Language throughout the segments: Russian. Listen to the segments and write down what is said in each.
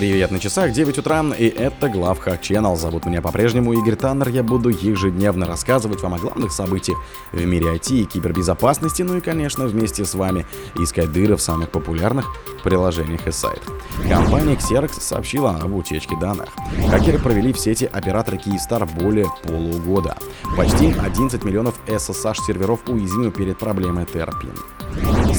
Привет, на часах 9 утра, и это Главхак Channel. Зовут меня по-прежнему Игорь Таннер. Я буду ежедневно рассказывать вам о главных событиях в мире IT и кибербезопасности, ну и, конечно, вместе с вами искать дыры в самых популярных приложениях и сайтах. Компания Xerox сообщила об утечке данных. Хакеры провели в сети оператора Kyivstar более полугода. Почти 11 миллионов SSH-серверов уязвимы перед проблемой Terpin.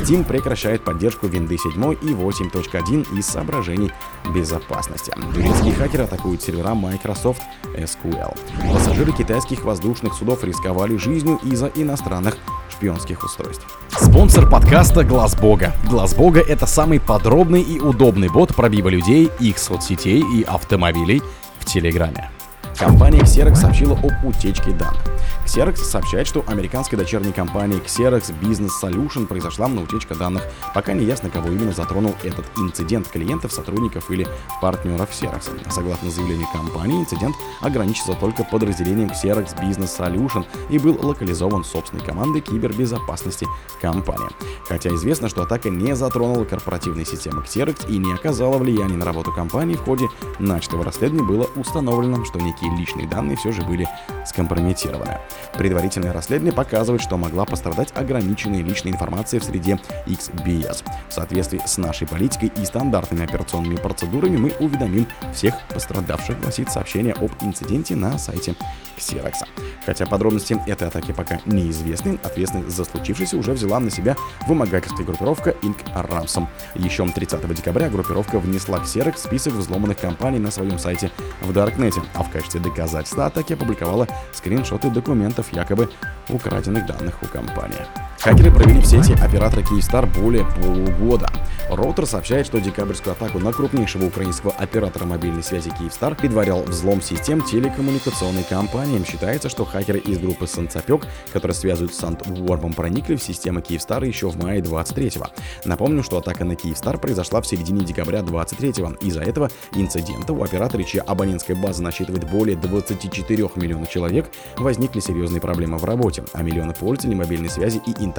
Steam прекращает поддержку Windows 7 и 8.1 из соображений безопасности. Турецкие хакеры атакуют сервера Microsoft SQL. Пассажиры китайских воздушных судов рисковали жизнью из-за иностранных шпионских устройств. Спонсор подкаста Глаз Бога. Глаз Бога это самый подробный и удобный бот пробива людей, их соцсетей и автомобилей в Телеграме. Компания Xerox сообщила об утечке данных. Xerox сообщает, что американской дочерней компании Xerox Business Solution произошла утечка данных. Пока не ясно, кого именно затронул этот инцидент клиентов, сотрудников или партнеров Xerox. Согласно заявлению компании, инцидент ограничится только подразделением Xerox Business Solution и был локализован собственной командой кибербезопасности компании. Хотя известно, что атака не затронула корпоративные системы Xerox и не оказала влияния на работу компании, в ходе начатого расследования было установлено, что некие личные данные все же были скомпрометированы. Предварительное расследование показывает, что могла пострадать ограниченная личная информация в среде XBS. В соответствии с нашей политикой и стандартными операционными процедурами мы уведомим всех пострадавших, гласит сообщение об инциденте на сайте Xerox. Хотя подробности этой атаки пока неизвестны, ответственность за случившееся уже взяла на себя вымогательская группировка Inc. Ransom. Еще 30 декабря группировка внесла Xerox в список взломанных компаний на своем сайте в Даркнете, а в качестве доказательства атаки опубликовала скриншоты документов якобы украденных данных у компании. Хакеры провели в сети оператора Kyivstar более полугода. Роутер сообщает, что декабрьскую атаку на крупнейшего украинского оператора мобильной связи Kyivstar предварял взлом систем телекоммуникационной компании. Считается, что хакеры из группы Санцапек, которые связывают с Сандворбом, проникли в системы Kyivstar еще в мае 23-го. Напомню, что атака на Kyivstar произошла в середине декабря 23-го. Из-за этого инцидента у оператора, чья абонентская база насчитывает более 24 миллионов человек, возникли серьезные проблемы в работе, а миллионы пользователей мобильной связи и интернета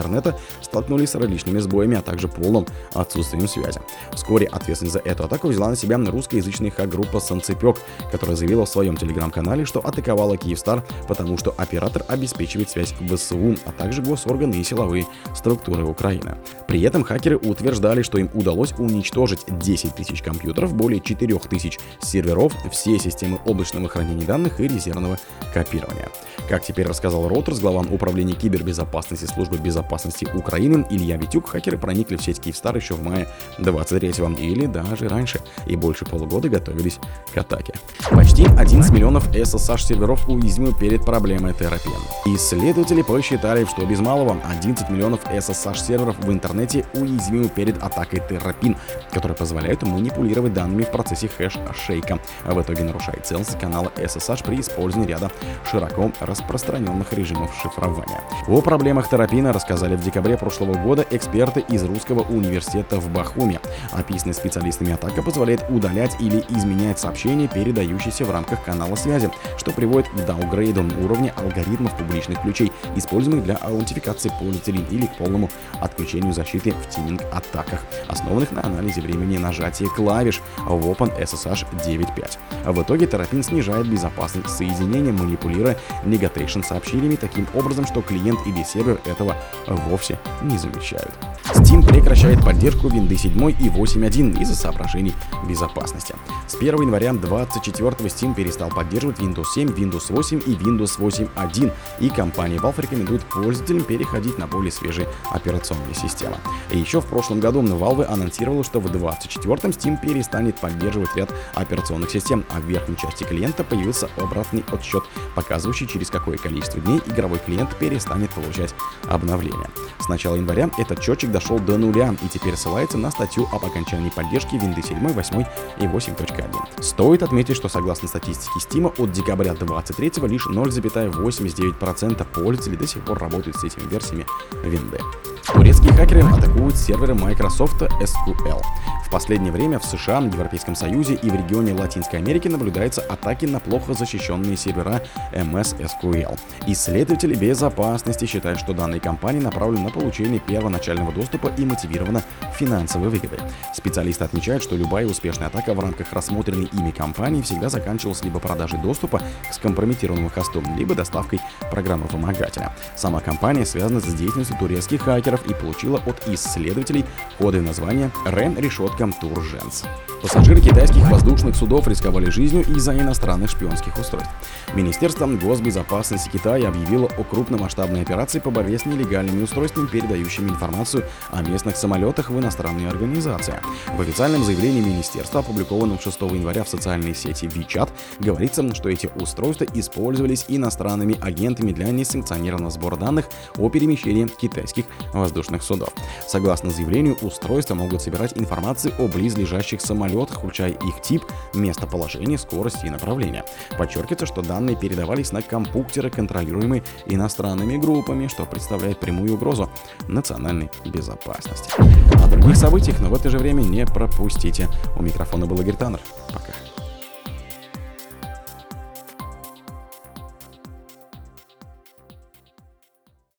столкнулись с различными сбоями, а также полным отсутствием связи. Вскоре ответственность за эту атаку взяла на себя русскоязычная хак-группа Санцепек, которая заявила в своем телеграм-канале, что атаковала Киевстар, потому что оператор обеспечивает связь в ВСУ, а также госорганы и силовые структуры Украины. При этом хакеры утверждали, что им удалось уничтожить 10 тысяч компьютеров, более 4 тысяч серверов, все системы облачного хранения данных и резервного копирования. Как теперь рассказал Reuters, глава управления кибербезопасности службы безопасности Украины Илья Витюк, хакеры проникли в сеть Киевстар еще в мае 23-го или даже раньше, и больше полугода готовились к атаке. Почти 11 миллионов SSH-серверов уязвимы перед проблемой Terrapin. Исследователи посчитали, что без малого 11 миллионов SSH-серверов в интернете уязвимы перед атакой Terrapin, которая позволяет манипулировать данными в процессе хэш-шейка, в итоге нарушает целостность канала SSH при использовании ряда широко распространенных режимов шифрования. О проблемах терапина рассказали в декабре прошлого года эксперты из Русского университета в Бахуме. Описанная специалистами атака позволяет удалять или изменять сообщения, передающиеся в рамках канала связи, что приводит к даугрейду уровня алгоритмов публичных ключей, используемых для аутентификации пользователей или к полному отключению защиты в тиминг-атаках, основанных на анализе времени нажатия клавиш в OpenSSH 9.5. В итоге терапин снижает безопасность соединения, манипулируя негатейшн сообщениями таким образом, что клиент или сервер этого вовсе не замечают. Steam прекращает поддержку Windows 7 и 8.1 из-за соображений безопасности. С 1 января 2024 Steam перестал поддерживать Windows 7, Windows 8 и Windows 8.1, и компания Valve рекомендует пользователям переходить на более свежие операционные системы. И еще в прошлом году Valve анонсировала, что в 2024 Steam перестанет поддерживать ряд операционных систем, а в верхней части клиента появился обратный отсчет, показывающий через какое количество дней игровой клиент перестанет получать обновления. Начала января этот счетчик дошел до нуля и теперь ссылается на статью об окончании поддержки Windows 7, 8 и 8.1. Стоит отметить, что согласно статистике Steam от декабря 23 лишь 0,89% пользователей до сих пор работают с этими версиями Windows. Турецкие хакеры атакуют серверы Microsoft SQL последнее время в США, Европейском Союзе и в регионе Латинской Америки наблюдаются атаки на плохо защищенные сервера MS SQL. Исследователи безопасности считают, что данные кампании направлены на получение первоначального доступа и мотивированы финансовой выгодой. Специалисты отмечают, что любая успешная атака в рамках рассмотренной ими кампании всегда заканчивалась либо продажей доступа к скомпрометированному хосту, либо доставкой программы вымогателя. Сама кампания связана с деятельностью турецких хакеров и получила от исследователей кодовое название REN решетка Турженс. Пассажиры китайских воздушных судов рисковали жизнью из-за иностранных шпионских устройств. Министерство госбезопасности Китая объявило о крупномасштабной операции по борьбе с нелегальными устройствами, передающими информацию о местных самолетах в иностранные организации. В официальном заявлении министерства, опубликованном 6 января в социальной сети WeChat, говорится, что эти устройства использовались иностранными агентами для несанкционированного сбора данных о перемещении китайских воздушных судов. Согласно заявлению, устройства могут собирать информацию о близлежащих самолетах, включая их тип, местоположение, скорость и направление. Подчеркивается, что данные передавались на компьютеры, контролируемые иностранными группами, что представляет прямую угрозу национальной безопасности. О других событиях, но в это же время не пропустите. У микрофона был Игорь Таннер. Пока.